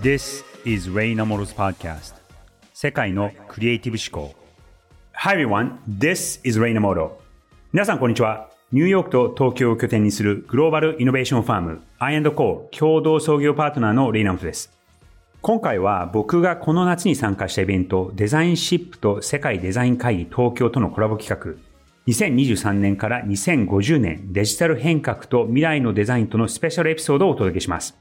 This is Ray Namoro's podcast. 世界のクリエイティブ思考。Hi everyone, this is Ray Namoro. 皆さんこんにちは。ニューヨークと東京を拠点にするグローバルイノベーションファーム I&Co 共同創業パートナーのレイナムトです。今回は僕がこの夏に参加したイベントデザインシップと世界デザイン会議東京とのコラボ企画。2023年から2050年デジタル変革と未来のデザインとのスペシャルエピソードをお届けします。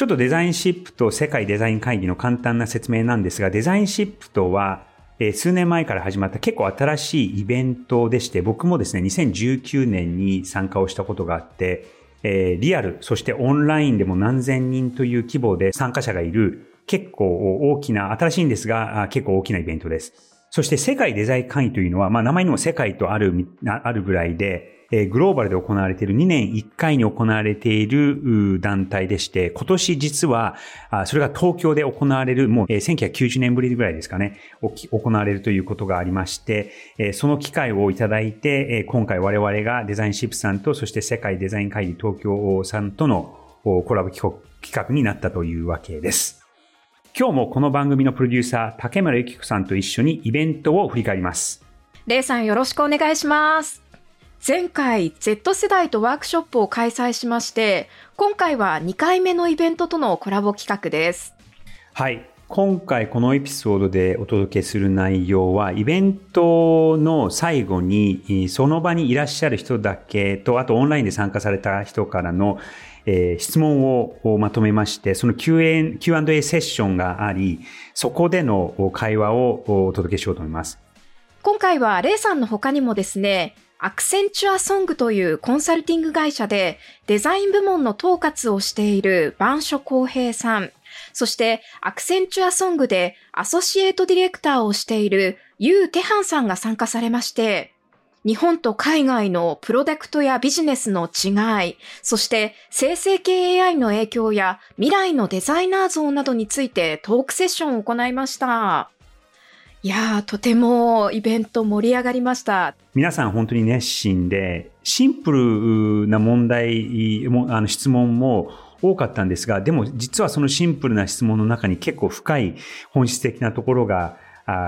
ちょっとデザインシップと世界デザイン会議の簡単な説明なんですが、デザインシップとは、え数年前から始まった結構新しいイベントでして、僕もですね、2019年に参加をしたことがあって、えリアル、そしてオンラインでも何千人という規模で参加者がいる結構大きな、新しいんですが、結構大きなイベントです。そして世界デザイン会議というのは、まあ名前にも世界とある、あるぐらいで、えグローバルで行われている2年1回に行われている団体でして、今年実は、それが東京で行われる、もう1990年ぶりぐらいですかね、行われるということがありまして、その機会をいただいて、今回我々がデザインシップさんと、そして世界デザイン会議東京さんとのコラボ企画になったというわけです。今日もこの番組のプロデューサー、竹村幸子さんと一緒にイベントを振り返ります。レイさんよろしくお願いします。前回 Z 世代とワークショップを開催しまして、今回は2回目のイベントとのコラボ企画です。はい。今回このエピソードでお届けする内容は、イベントの最後に、その場にいらっしゃる人だけと、あとオンラインで参加された人からのえー、質問をまとめまして、その Q&A セッションがあり、そこでの会話をお届けしようと思います。今回はレイさんの他にもですね、アクセンチュアソングというコンサルティング会社でデザイン部門の統括をしている番所公平さん、そしてアクセンチュアソングでアソシエイトディレクターをしているユー・テハンさんが参加されまして、日本と海外のプロダクトやビジネスの違い、そして生成系 AI の影響や未来のデザイナー像などについてトークセッションを行いました。いや、とてもイベント盛り上がりました。皆さん本当に熱心で、シンプルな問題も、あの質問も多かったんですが、でも実はそのシンプルな質問の中に結構深い本質的なところが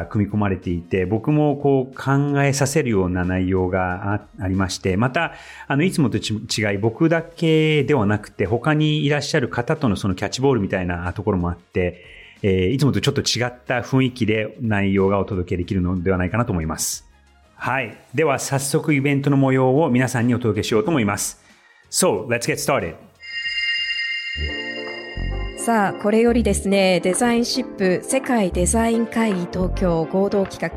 組み込まれていて、僕もこう考えさせるような内容がありまして、また、あの、いつもと違い、僕だけではなくて、他にいらっしゃる方とのそのキャッチボールみたいなところもあって、えー、いつもとちょっと違った雰囲気で内容がお届けできるのではないかなと思います。はい。では、早速イベントの模様を皆さんにお届けしようと思います。So, let's get started. さあ、これよりですね、デザインシップ世界デザイン会議東京合同企画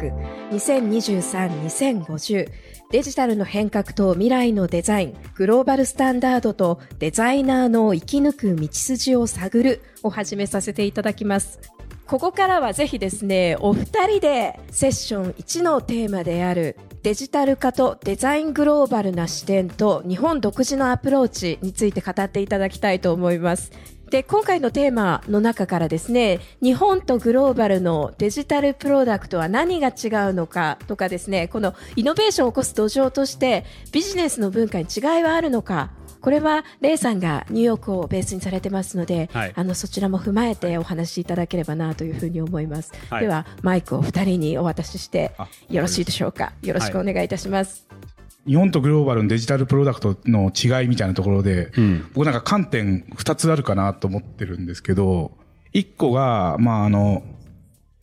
2023-2050デジタルの変革と未来のデザイン、グローバルスタンダードとデザイナーの生き抜く道筋を探るを始めさせていただきます。ここからはぜひですね、お二人でセッション1のテーマであるデジタル化とデザイングローバルな視点と日本独自のアプローチについて語っていただきたいと思います。で、今回のテーマの中からですね、日本とグローバルのデジタルプロダクトは何が違うのかとかですね、このイノベーションを起こす土壌としてビジネスの文化に違いはあるのか、これはレイさんがニューヨークをベースにされてますので、はい、あのそちらも踏まえてお話しいただければなというふうに思います。はい、ではマイクを二人にお渡ししてよろしいでしょうか？よろしくお願いいたします。はい日本とグローバルのデジタルプロダクトの違いみたいなところで、うん、僕なんか観点二つあるかなと思ってるんですけど、一個が、まああの、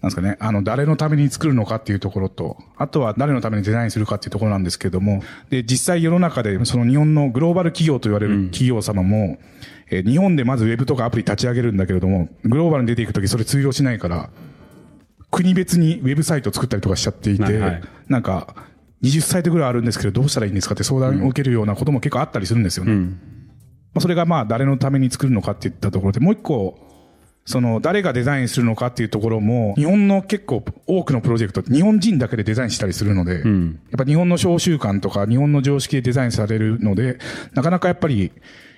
なんですかね、あの、誰のために作るのかっていうところと、あとは誰のためにデザインするかっていうところなんですけども、で、実際世の中で、その日本のグローバル企業と言われる企業様も、うん、え日本でまずウェブとかアプリ立ち上げるんだけれども、グローバルに出ていくときそれ通用しないから、国別にウェブサイト作ったりとかしちゃっていて、はいはい、なんか、20サイトぐらいあるんですけど、どうしたらいいんですかって相談を受けるようなことも結構あったりするんですよね。うん、まあ、それがまあ、誰のために作るのかっていったところで、もう一個、その、誰がデザインするのかっていうところも、日本の結構多くのプロジェクト日本人だけでデザインしたりするので、うん、やっぱ日本の小習慣とか日本の常識でデザインされるので、なかなかやっぱり、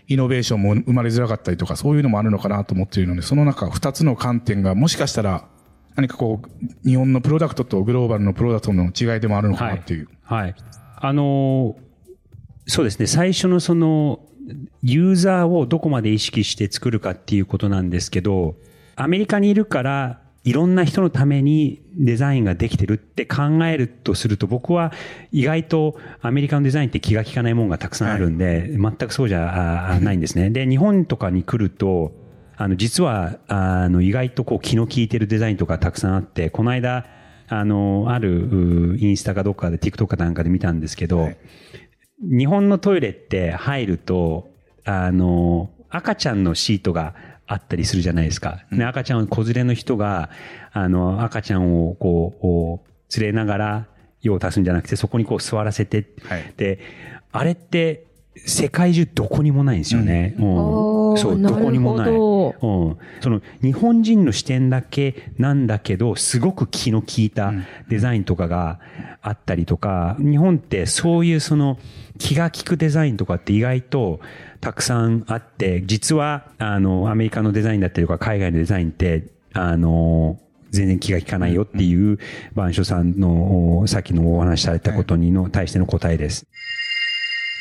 イノベーションも生まれづらかったりとか、そういうのもあるのかなと思っているので、その中二つの観点がもしかしたら何かこう、日本のプロダクトとグローバルのプロダクトの違いでもあるのかなっていう。はい。はい、あのそうですね。最初のその、ユーザーをどこまで意識して作るかっていうことなんですけど、アメリカにいるから、いろんな人のためにデザインができてるって考えるとすると、僕は意外とアメリカのデザインって気が利かないものがたくさんあるんで、全くそうじゃないんですね。で、日本とかに来ると、あの、実は、あの、意外とこう気の利いてるデザインとかたくさんあって、この間、あの、ある、インスタかどっかで TikTok かなんかで見たんですけど、日本のトイレって入ると、あの、赤ちゃんのシートがあったりするじゃないですか。で赤ちゃん、子連れの人が、あの、赤ちゃんをこう、こう連れながら用を足すんじゃなくて、そこにこう座らせて、はい。で、あれって、世界中どこにもないんですよね。うんそう、どどこにもない。うん。その、日本人の視点だけなんだけど、すごく気の利いたデザインとかがあったりとか、日本ってそういうその、気が利くデザインとかって意外とたくさんあって、実は、あの、アメリカのデザインだったりとか、海外のデザインって、あの、全然気が利かないよっていう、番所さんの、さっきのお話しされたことにの、対しての答えです。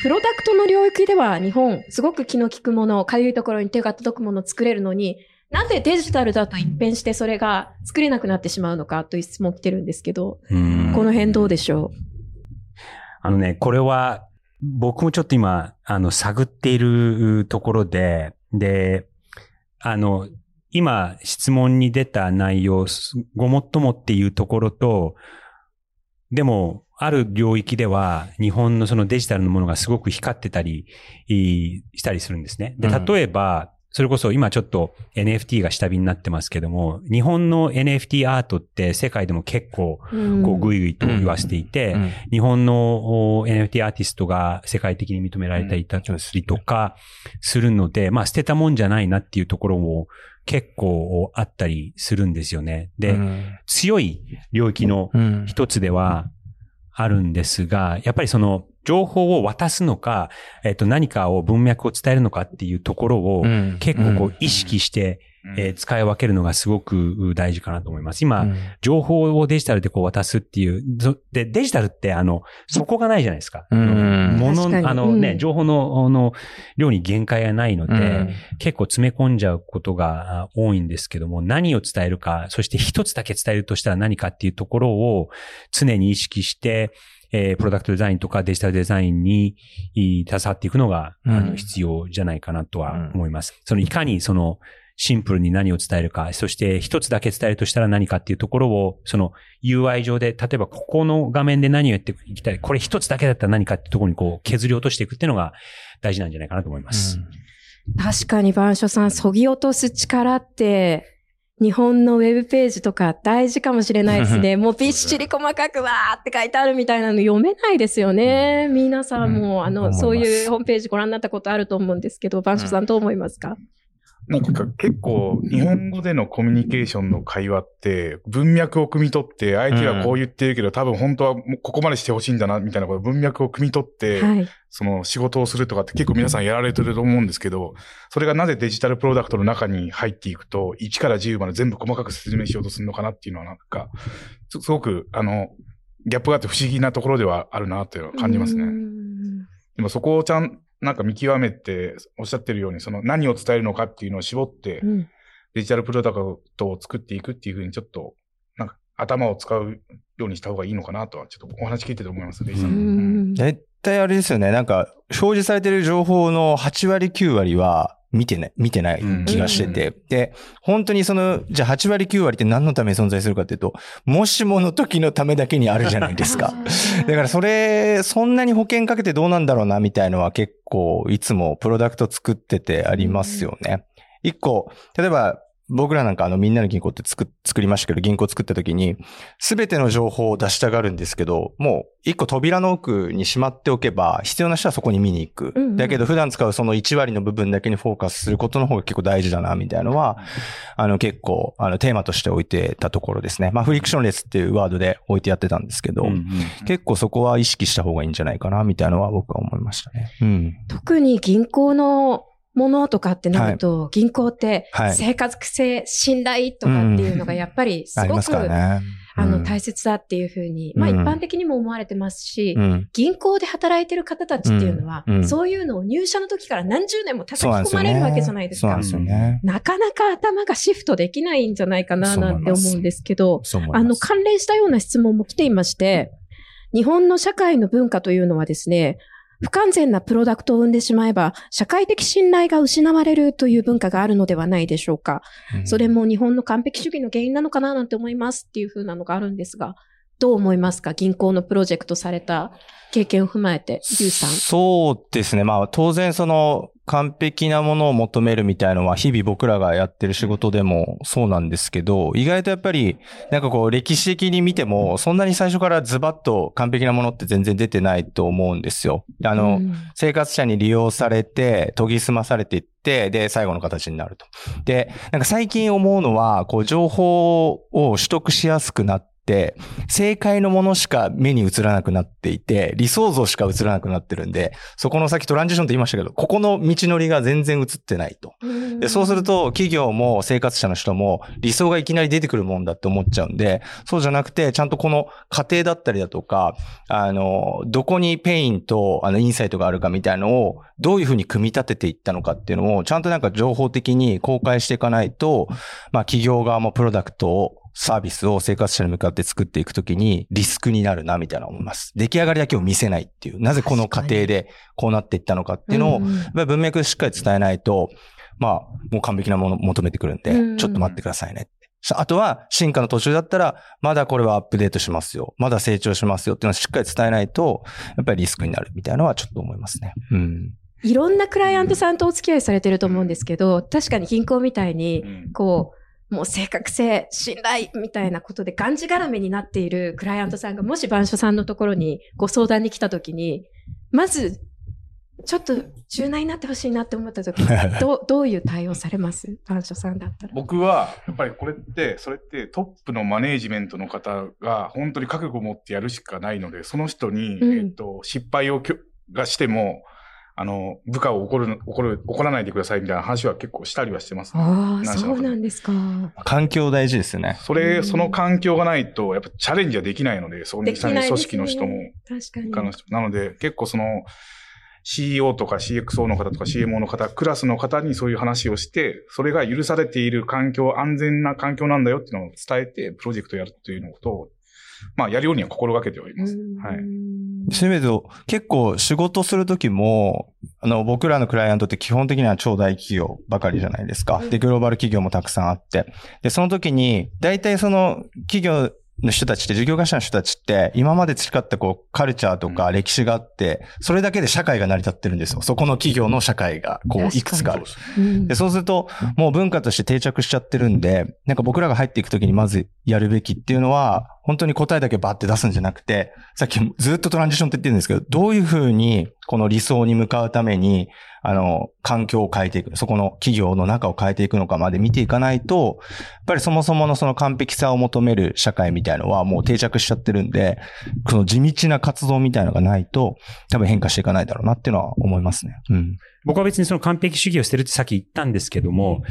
プロダクトの領域では日本、すごく気の利くもの、かゆいところに手が届くものを作れるのに、なんでデジタルだと一変してそれが作れなくなってしまうのかという質問来てるんですけど、うん。この辺どうでしょあのね、これは、僕もちょっと今、あの、探っているところで、で、あの、今、質問に出た内容、すごもっともっていうところと、でも、ある領域では、日本のそのデジタルのものがすごく光ってたり、いしたりするんですね。で、うん。例えば、それこそ今ちょっと NFT が下火になってますけども、日本の NFT アートって世界でも結構、こう、ぐいぐいと言わせていて、うん。日本のお NFT アーティストが世界的に認められていたりとかするので、まあ捨てたもんじゃないなっていうところも結構あったりするんですよね。で、うん。強い領域のうん。一つではあるんですが、やっぱりその情報を渡すのか、えっと何かを文脈を伝えるのかっていうところをうん。結構こう意識して、えー使い分けるのがすごく大事かなと思います。今、うん情報をデジタルでこう渡すっていう。ぞで、デジタルってあの、そこがないじゃないですか。うんもの、あのね、うん情報の、あの、量に限界がないので、うん結構詰め込んじゃうことがあ多いんですけども、何を伝えるか、そして一つだけ伝えるとしたら何かっていうところを常に意識して、えープロダクトデザインとかデジタルデザインにい携わっていくのが、あうんの必要じゃないかなとは思います。そのいかにそのシンプルに何を伝えるか、そして一つだけ伝えるとしたら何かっていうところを、その UI 上で、例えばここの画面で何をやっていきたい、これ一つだけだったら何かっていうところにこう削り落としていくっていうのが大事なんじゃないかなと思います。確かに番所さん、そぎ落とす力って、日本のウェブページとか大事かもしれないですね。もうびっしり細かくわーって書いてあるみたいなの読めないですよね。皆さんも、あの、うん。思います。そういうホームページご覧になったことあると思うんですけど、番所さん。どう思いますか、なんか結構日本語でのコミュニケーションの会話って文脈を汲み取って相手はこう言ってるけど、多分本当はここまでしてほしいんだなみたいなこと文脈を汲み取って、はい。その仕事をするとかって結構皆さんやられてると思うんですけど、それがなぜデジタルプロダクトの中に入っていくと、1から10まで全部細かく説明しようとするのかなっていうのはなんか、すすごく、あの、ギャップがあって不思議なところではあるなっていうのは感じますねう。んでもそこをちゃん、なんか見極めて、おっしゃってるように、その何を伝えるのかっていうのを絞ってう、んデジタルプロダクトを作っていくっていうふうにちょっと、なんか頭を使うようにした方がいいのかなとは、ちょっとお話聞いてて思います、レイさん。ううんん大体あれですよね。なんか、表示されてる情報の8割9割は見てない、見てない気がしてて。で、本当にその、じゃあ8割9割って何のために存在するかっていうと、もしもの時のためだけにあるじゃないですか。だからそれ、そんなに保険かけてどうなんだろうなみたいのは結構いつもプロダクト作っててありますよね。一個、例えば僕らなんかあのみんなの銀行って作作りましたけど、銀行作った時に、すべての情報を出したがるんですけど、もう一個扉の奥にしまっておけば、必要な人はそこに見に行く。うんうんだけど普段使うその1割の部分だけにフォーカスすることの方が結構大事だな、みたいなのは、あの結構、あのテーマとして置いてたところですね。まあフリクションレスっていうワードで置いてやってたんですけど、うんうん結構そこは意識した方がいいんじゃないかな、みたいなのは僕は思いましたね。うん。特に銀行のものとかってなると、銀行ってはい生活性、信頼とかっていうのがやっぱりすごくからね。あの、うん大切だっていうふうに、まあうん一般的にも思われてますし、うん。銀行で働いてる方たちっていうのは、うんうんそういうのを入社の時から何十年も叩き。込まれるわけじゃないですかなすよね。なかなか頭がシフトできないんじゃないかななんて思うんですけど。あの、関連したような質問も来ていまして、日本の社会の文化というのはですね、不完全なプロダクトを生んでしまえば、社会的信頼が失われるという文化があるのではないでしょうか。うんそれも日本の完璧主義の原因なのかななんて思いますっていう風なのがあるんですが、どう思いますか？銀行のプロジェクトされた経験を踏まえて、リュウさん。そうですね。まあ当然その完璧なものを求めるみたいのは日々僕らがやってる仕事でもそうなんですけど、意外とやっぱりなんかこう歴史的に見てもそんなに最初からズバッと完璧なものって全然出てないと思うんですよ。あの、うん生活者に利用されて、研ぎ澄まされていって、で、最後の形になると。で、なんか最近思うのは、こう、情報を取得しやすくなって、正解のものしか目に映らなくなっていて、理想像しか映らなくなってるんで、そこの先トランジションって言いましたけど、ここの道のりが全然映ってないと。で、そうする、と、企業も生活者の人も理想がいきなり出てくるもんだって思っちゃうんで、そうじゃなくて、ちゃんとこの過程だったりだとか、あの、どこにペインと、あの、インサイトがあるかみたいのを、どういうふうに組み立てていったのかっていうのを、ちゃんとなんか情報的に公開していかないと、まあ、企業側もプロダクトを、サービスを生活者に向かって作っていくときにリスクになるな、みたいな思います。出来上がりだけを見せないっていう、なぜこの過程でこうなっていったのかっていうのを、文脈でしっかり伝えないと、まあ、もう完璧なもの求めてくるんで、うんちょっと待ってくださいねって。さあとは、進化の途中だったら、まだこれはアップデートしますよ。まだ成長しますよっていうのをしっかり伝えないと、やっぱりリスクになるみたいなのはちょっと思いますね。うん。いろんなクライアントさんとお付き合いされてると思うんですけど、確かに銀行みたいに、こう、もう正確性、信頼みたいなことでがんじがらめになっているクライアントさんがもし番所さんのところにご相談に来たときに、まず、ちょっと柔軟になってほしいなって思ったときに、どう、どういう対応されます？番所さんだったら。僕は、やっぱりこれって、それってトップのマネージメントの方が本当に覚悟を持ってやるしかないので、その人に、うん。えっと、失敗をきょがしても、あの、部下を怒る、怒る、怒らないでくださいみたいな話は結構したりはしてます、ね。ああ、そうなんですか。環境大事ですよね。それ、うんその環境がないと、やっぱチャレンジはできないので、そこに下にいる組織の人も、確かに。他の人なので、結構その、CEO とか CXO の方とか CMO の方、クラスの方にそういう話をして、それが許されている環境、安全な環境なんだよっていうのを伝えて、プロジェクトやるっていうのことを、まあ、やるようには心がけております。うんはい。そういう意味で言うと、結構仕事するときも、あの、僕らのクライアントって基本的には超大企業ばかりじゃないですか。で、グローバル企業もたくさんあって。で、その時に、大体その企業の人たちって、事業会社の人たちって、今まで培ったこう、カルチャーとか歴史があって、それだけで社会が成り立ってるんですよ。そこの企業の社会が、こう、いくつかある。うんで、そうすると、もう文化として定着しちゃってるんで、なんか僕らが入っていくときにまずやるべきっていうのは、本当に答えだけバッて出すんじゃなくて、さっきずっとトランジションって言ってるんですけど、どういうふうにこの理想に向かうために、あの、環境を変えていく、そこの企業の中を変えていくのかまで見ていかないと、やっぱりそもそものその完璧さを求める社会みたいのはもう定着しちゃってるんで、その地道な活動みたいのがないと、多分変化していかないだろうなっていうのは思いますね。うん。僕は別にその完璧主義を捨てるってさっき言ったんですけども、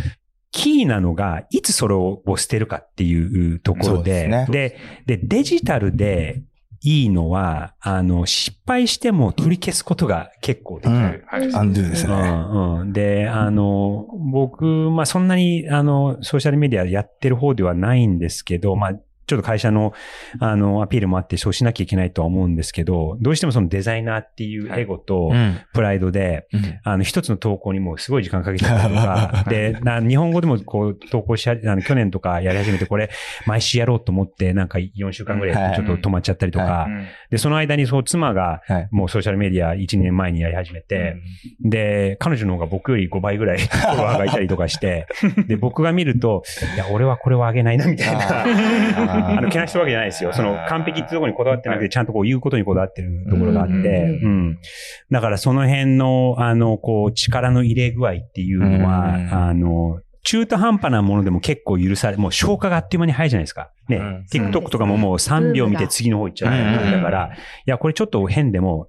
キーなのが、いつそれを捨てるかっていうところでで、すでで、デジタルでいいのは、あの、失敗しても取り消すことが結構できる。うんはい。アンドゥですね。うんうん、で、あの、僕、まあ、そんなに、あの、ソーシャルメディアやってる方ではないんですけど、まあ、ちょっと会社の、あの、アピールもあって、そうしなきゃいけないとは思うんですけど、どうしてもそのデザイナーっていうエゴとうん。プライドで、うんあの、一つの投稿にもうすごい時間かけちゃったりとか、で、な日本語でもこう、投稿しは、あの、去年とかやり始めて、これ、毎週やろうと思って、なんか4週間ぐらいちょっと止まっちゃったりとか、はうんで、その間にそう、妻が、はい。もうソーシャルメディア1年前にやり始めて、で、彼女の方が僕より5倍ぐらい フォロワーがいたりとかして、で、僕が見ると、いや、俺はこれはあげないな、みたいな。あの、けなしてるわけじゃないですよ。その、完璧ってところにこだわってなくて、ちゃんとこう言うことにこだわってるところがあって、うんうん。だからその辺の、あの、こう、力の入れ具合っていうのは、うんあの、中途半端なものでも結構許され、もう消化があっという間に早いじゃないですか。ね。うん。TikTok とかももう3秒見て次の方行っちゃううんだから、いや、これちょっと変でも、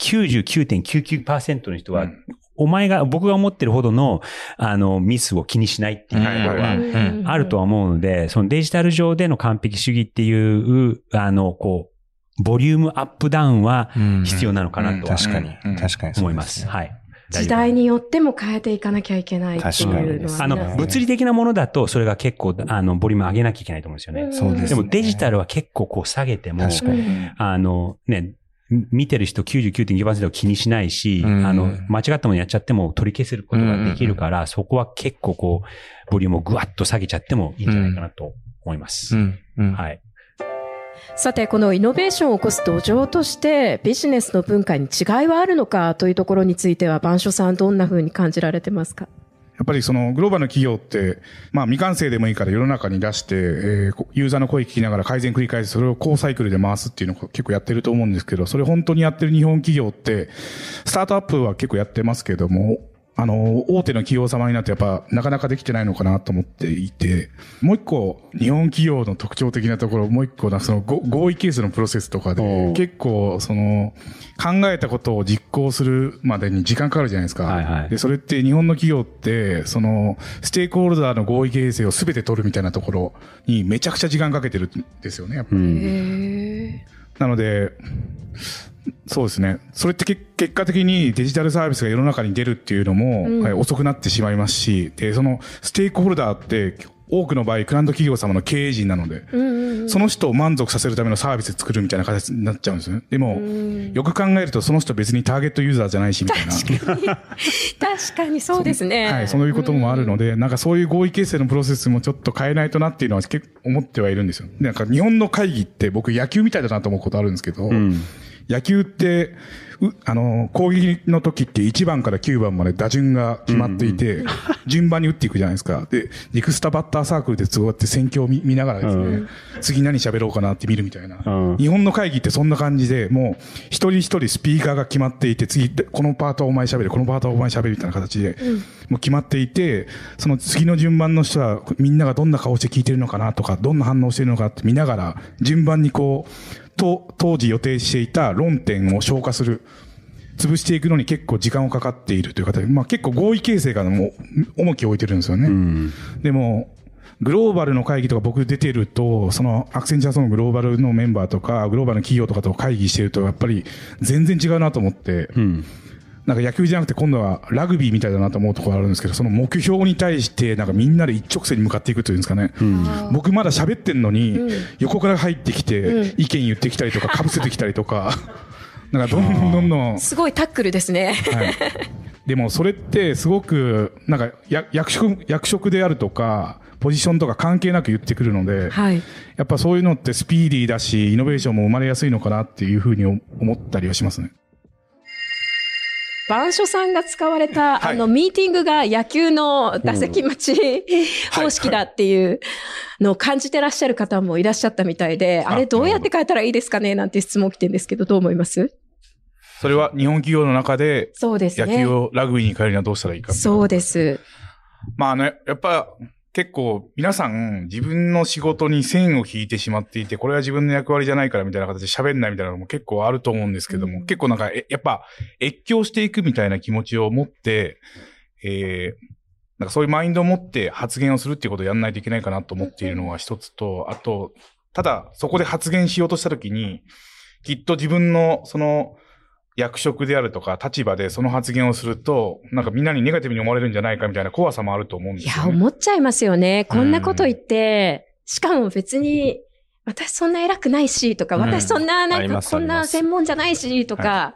99.99%の人はうんお前が、僕が思ってるほどの、あの、ミスを気にしないっていうところは、うん。あるとは思うので、そのデジタル上での完璧主義っていう、あの、こう、ボリュームアップダウンは必要なのかなとは確かに。うん。確かに思います。はい。時代によっても変えていかなきゃいけないっていう。のはね、あの、物理的なものだと、それが結構、あの、ボリューム上げなきゃいけないと思うんですよね。そうですね。でもデジタルは結構こう下げても、確かに。あの、ね、見てる人99.9%気にしないし、うんあの、間違ったものやっちゃっても取り消せることができるから、そこは結構こう、ボリュームをぐわっと下げちゃってもいいんじゃないかなと思います。うん。うん。はい。さて、このイノベーションを起こす土壌として、ビジネスの文化に違いはあるのかというところについては、番所さんどんな風に感じられてますか？やっぱりそのグローバルの企業って、まあ未完成でもいいから世の中に出して、えーユーザーの声聞きながら改善繰り返す、それを高サイクルで回すっていうのを結構やってると思うんですけど、それ本当にやってる日本企業って、スタートアップは結構やってますけども、あの、大手の企業様になってやっぱなかなかできてないのかなと思っていて、もう一個、日本企業の特徴的なところ、もう一個な、そのご合意ケースのプロセスとかおでう、結構、その、考えたことを実行するまでに時間かかるじゃないですか。はいはいで、それって日本の企業って、その、ステークホルダーの合意形成を全て取るみたいなところにめちゃくちゃ時間かけてるんですよね、やっぱり。へなので、そうですね。それってけ結果的にデジタルサービスが世の中に出るっていうのも、うんはい遅くなってしまいますし、で、そのステークホルダーって多くの場合、クランド企業様の経営陣なので、その人を満足させるためのサービス作るみたいな形になっちゃうんですよね。でも、よく考えるとその人別にターゲットユーザーじゃないし、みたいな。確かにそうですね。はい、そういうこともあるので、なんかそういう合意形成のプロセスもちょっと変えないとなっていうのは結構思ってはいるんですよ。でなんか日本の会議って僕野球みたいだなと思うことあるんですけど、野球って、うあの、攻撃の時って1番から9番まで打順が決まっていて、順番に打っていくじゃないですか。で、ネクスタバッターサークルでそうやって戦況を見見ながらですね、次何喋ろうかなって見るみたいな。うん日本の会議ってそんな感じで、もう一人一人スピーカーが決まっていて、次、このパートはお前喋る、このパートはお前喋るみたいな形で、もう決まっていて、その次の順番の人はみんながどんな顔して聞いてるのかなとか、どんな反応してるのかって見ながら、順番にこう、と当時予定していた論点を消化する。潰していくのに結構時間をかかっているという形で、まあ結構合意形成がもう重きを置いてるんですよね。でも、グローバルの会議とか僕出てると、そのアクセンチャーそのグローバルのメンバーとか、グローバルの企業とかと会議してると、やっぱり全然違うなと思って、なんか野球じゃなくて今度はラグビーみたいだなと思うところあるんですけど、その目標に対してなんかみんなで一直線に向かっていくというんですかね。僕まだ喋ってんのに、横から入ってきて、意見言ってきたりとか、被せてきたりとか、なんかどんどんどんどん、すごいタックルですね。はい。でもそれってすごく、なんかや役職、役職であるとか、ポジションとか関係なく言ってくるので、はい。やっぱそういうのってスピーディーだし、イノベーションも生まれやすいのかなっていうふうに思ったりはしますね。番所さんが使われた、はいあの、ミーティングが野球の打席待ち方式だっていうのを感じてらっしゃる方もいらっしゃったみたいで、あれどうやって変えたらいいですかね？なんて質問来てるんですけど、どう思います？それは日本企業の中でそうですね。野球をラグビーに変えるにはどうしたらいいか。そうです。まあね、やっぱ結構皆さん自分の仕事に線を引いてしまっていて、これは自分の役割じゃないからみたいな形で喋んないみたいなのも結構あると思うんですけども、うん。結構なんかえやっぱ越境していくみたいな気持ちを持って、えー、なんかそういうマインドを持って発言をするっていうことをやんないといけないかなと思っているのは一つと、あと、ただそこで発言しようとしたときに、きっと自分のその役職であるとか立場でその発言をすると、なんかみんなにネガティブに思われるんじゃないかみたいな怖さもあると思うんでいや、すよ、ね。思っちゃいますよね。こんなこと言って、しかも別に、私そんな偉くないし、とか、うん私そんな、なんかこんな専門じゃないし、とか、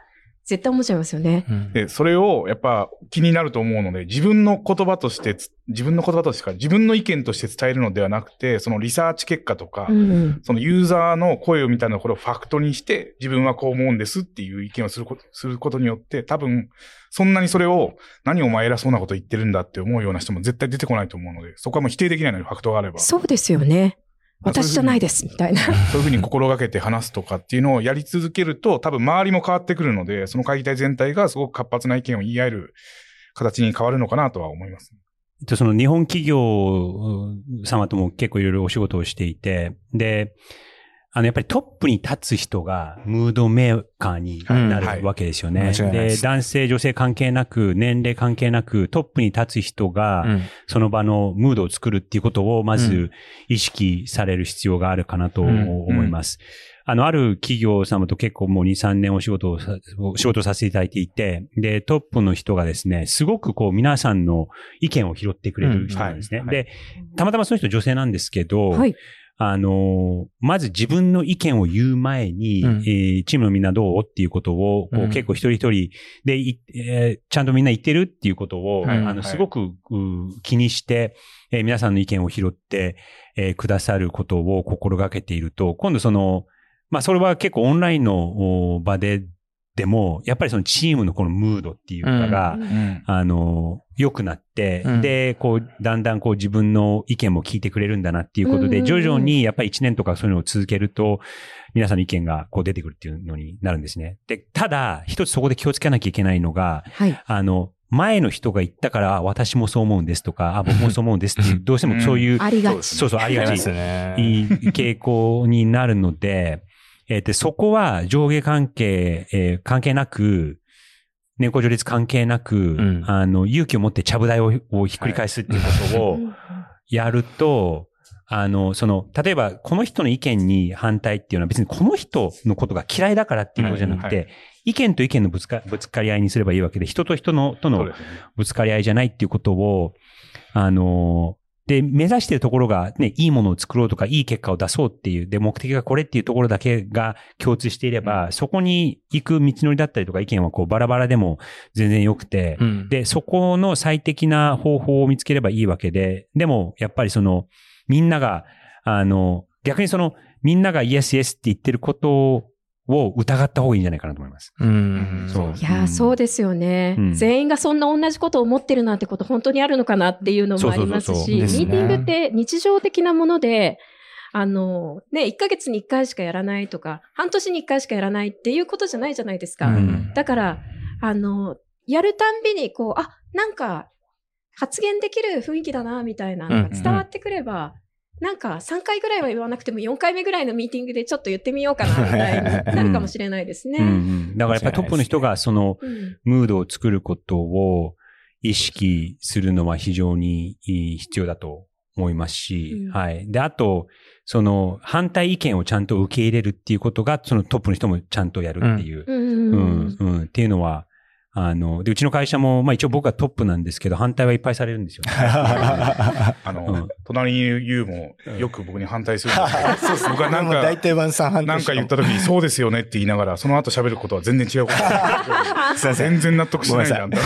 絶対思っちゃいますよね。で、それをやっぱ気になると思うので、自分の言葉としてつ、自分の言葉としてか、自分の意見として伝えるのではなくて、そのリサーチ結果とか、うん。そのユーザーの声を見たのこれをファクトにして、自分はこう思うんですっていう意見をすること、することによって、多分、そんなにそれを、何お前偉そうなこと言ってるんだって思うような人も絶対出てこないと思うので、そこはもう否定できないので、ファクトがあれば。そうですよね。私じゃないです、みたいな。そういうふうに心がけて話すとかっていうのをやり続けると、多分周りも変わってくるので、その会議体全体がすごく活発な意見を言い合える形に変わるのかなとは思います。えっとその日本企業様とも結構いろいろお仕事をしていて、で、あの、やっぱりトップに立つ人がムードメーカーになるわけですよね。間違いないでです男性、女性関係なく、年齢関係なく、トップに立つ人が、うん。その場のムードを作るっていうことを、まうず意識される必要があるかなとうん。思います。あの、ある企業様と結構もう2、3年お仕事を仕事をさせていただいていて、で、トップの人がですね、すごくこう皆さんの意見を拾ってくれる人なんですね。うん。はい。で、たまたまその人女性なんですけど、はい。あの、まず自分の意見を言う前に、うん。えーチームのみんなどうっていうことを、こううん。結構一人一人でい、えーちゃんとみんな言ってるっていうことを、はいはい。あの、すごく、う気にして、えー皆さんの意見を拾って、えーくださることを心がけていると、今度その、まあ、それは結構オンラインのお場で、でも、やっぱりそのチームのこのムードっていうかが。あの、良くなって、うんで、こう、だんだんこう自分の意見も聞いてくれるんだなっていうことで、徐々にやっぱり1年とかそういうのを続けると、皆さんの意見がこう出てくるっていうのになるんですね。で、ただ、一つそこで気をつけなきゃいけないのが、はい。あの、前の人が言ったから、あ私もそう思うんですとか、あ、僕も そう思うんですっていう、どうしてもそういう、ありがち。そうそう、ありがち。いい傾向になるので、えーで、そこは上下関係、えー関係なく、年功序列関係なく、ん。あの、勇気を持ってちゃぶ台ををひっくり返すっていうことをやると、あの、その、例えば、この人の意見に反対っていうのは別にこの人のことが嫌いだからっていうことじゃなくて、はいは意見と意見のぶつかぶつかり合いにすればいいわけで、人と人の、との。ぶつかり合いじゃないっていうことを、あの、で、目指しているところがね、いいものを作ろうとか、いい結果を出そうっていう、で、目的がこれっていうところだけが共通していれば、そこに行く道のりだったりとか意見はこうバラバラでも全然良くて、うん。で、そこの最適な方法を見つければいいわけで、でも、やっぱりその、みんなが、あの、逆にその、みんながイエスイエスって言ってることを疑った方がいいんじゃないかなと思います。うん。そう。いやー、そうですよね、うん。全員がそんな同じことを思ってるなんてこと本当にあるのかなっていうのもありますそうそうそうし、ミーティングって日常的なもので、あの、ね、1ヶ月に1回しかやらないとか、半年に1回しかやらないっていうことじゃないじゃないですか。うん。だから、あの、やるたんびに、こう、あ、なんか、発言できる雰囲気だな、みたいなのが伝わってくれば、なんか3回ぐらいは言わなくても4回目ぐらいのミーティングでちょっと言ってみようかな、みたいに なるかもしれないですね。うんうん。だからやっぱりトップの人がその、うんムードを作ることを意識するのは非常に必要だと思いますし、うん。はい。で、あと、その反対意見をちゃんと受け入れるっていうことが、そのトップの人もちゃんとやるっていう、うん。ううん。ん、うん、っていうのは、あの、で、うちの会社も、まあ一応僕はトップなんですけど、反対はいっぱいされるんですよね。あの、うん隣にいるユウもよく僕に反対するんですけど、そうですね。僕はなんか大体ワンさん反なんか言った時にそうですよねって言いながら、その後喋ることは全然違うこと。すいません。全然納得しないじゃん。で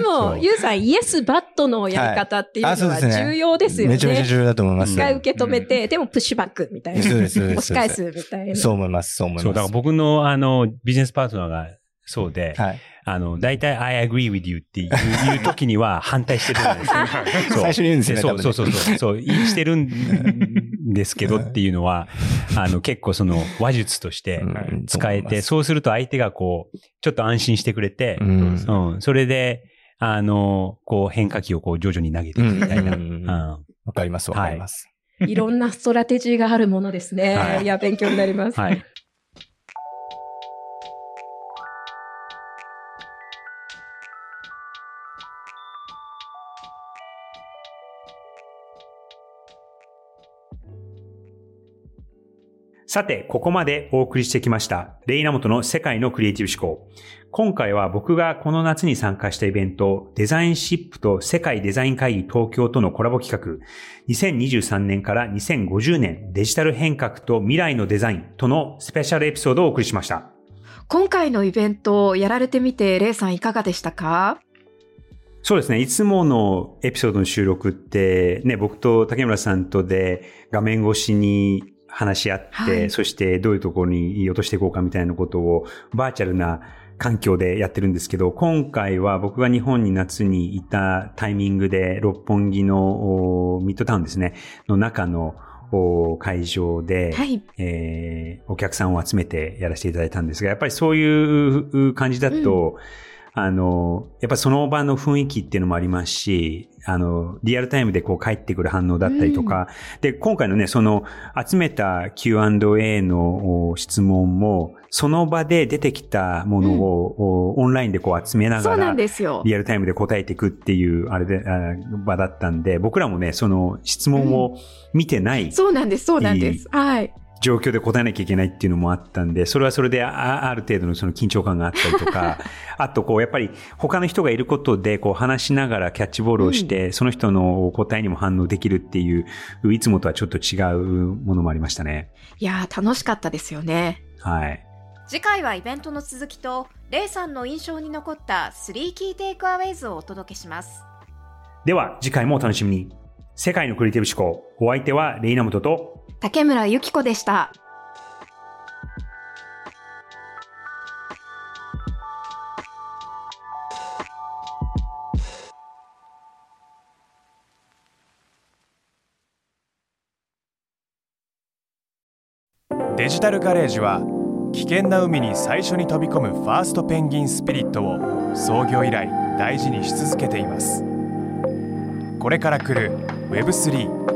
も、そうゆうさん、イエス、バットのやり方っていうのは重要ですよね。めちゃめちゃ重要だと思います。一回受け止めて、でもプッシュバックみたいな。そうですそうです押し返すみたいな。そう思います。そう思います。そう、だから僕の、あの、ビジネスパートナーがそうで、はい。あの、大体 I agree with you っていう言う時には反対してるんですよ。そう最初に言うんですよねそうそうそうそう。そう、言いしてるんですけど っていうのは、あの、結構その話術としてうん使えて、そうすると相手がこう、ちょっと安心してくれてう、ん。うん、それで、あの、こう変化球をこう徐々に投げていくみたいな。うんうんわかります、わかります。いろんなストラテジーがあるものですね。はいい、や、勉強になります。はい。さて、ここまでお送りしてきました、レイナモトの世界のクリエイティブ思考。今回は僕がこの夏に参加したイベント、デザインシップと世界デザイン会議東京とのコラボ企画、2023年から2050年デジタル変革と未来のデザインとのスペシャルエピソードをお送りしました。今回のイベントをやられてみて、レイさんいかがでしたか？そうですね。いつものエピソードの収録って、ね、僕と竹村さんとで画面越しに話し合って、はい。そしてどういうところに落としていこうかみたいなことをバーチャルな環境でやってるんですけど、今回は僕が日本に夏にいたタイミングで六本木のおミッドタウンですね、の中のお会場で、はい。えーお客さんを集めてやらせていただいたんですが、やっぱりそういう感じだと、あの、やっぱその場の雰囲気っていうのもありますし、あの、リアルタイムでこう返ってくる反応だったりとか、で、今回のね、その集めた Q&A のお質問も、その場で出てきたものを、おオンラインでこう集めながらんですよ。リアルタイムで答えていくっていう、あれで、あ場だったんで、僕らもね、その質問を見てないそうなんです、そうなんです。はい。状況で答えなきゃいけないっていうのもあったんで、それはそれであある程度のその緊張感があったりとか、あとこうやっぱり他の人がいることでこう話しながらキャッチボールをして、その人の答えにも反応できるっていう、いつもとはちょっと違うものもありましたね。いやー、楽しかったですよね。はい。次回はイベントの続きと、レイさんの印象に残った3キーテイクアウェイズをお届けします。では次回もお楽しみに。世界のクリエイティブ思考。お相手はレイナムトと、竹村ゆき子でした。デジタルガレージは危険な海に最初に飛び込むファーストペンギンスピリットを創業以来大事にし続けていますこれから来る Web3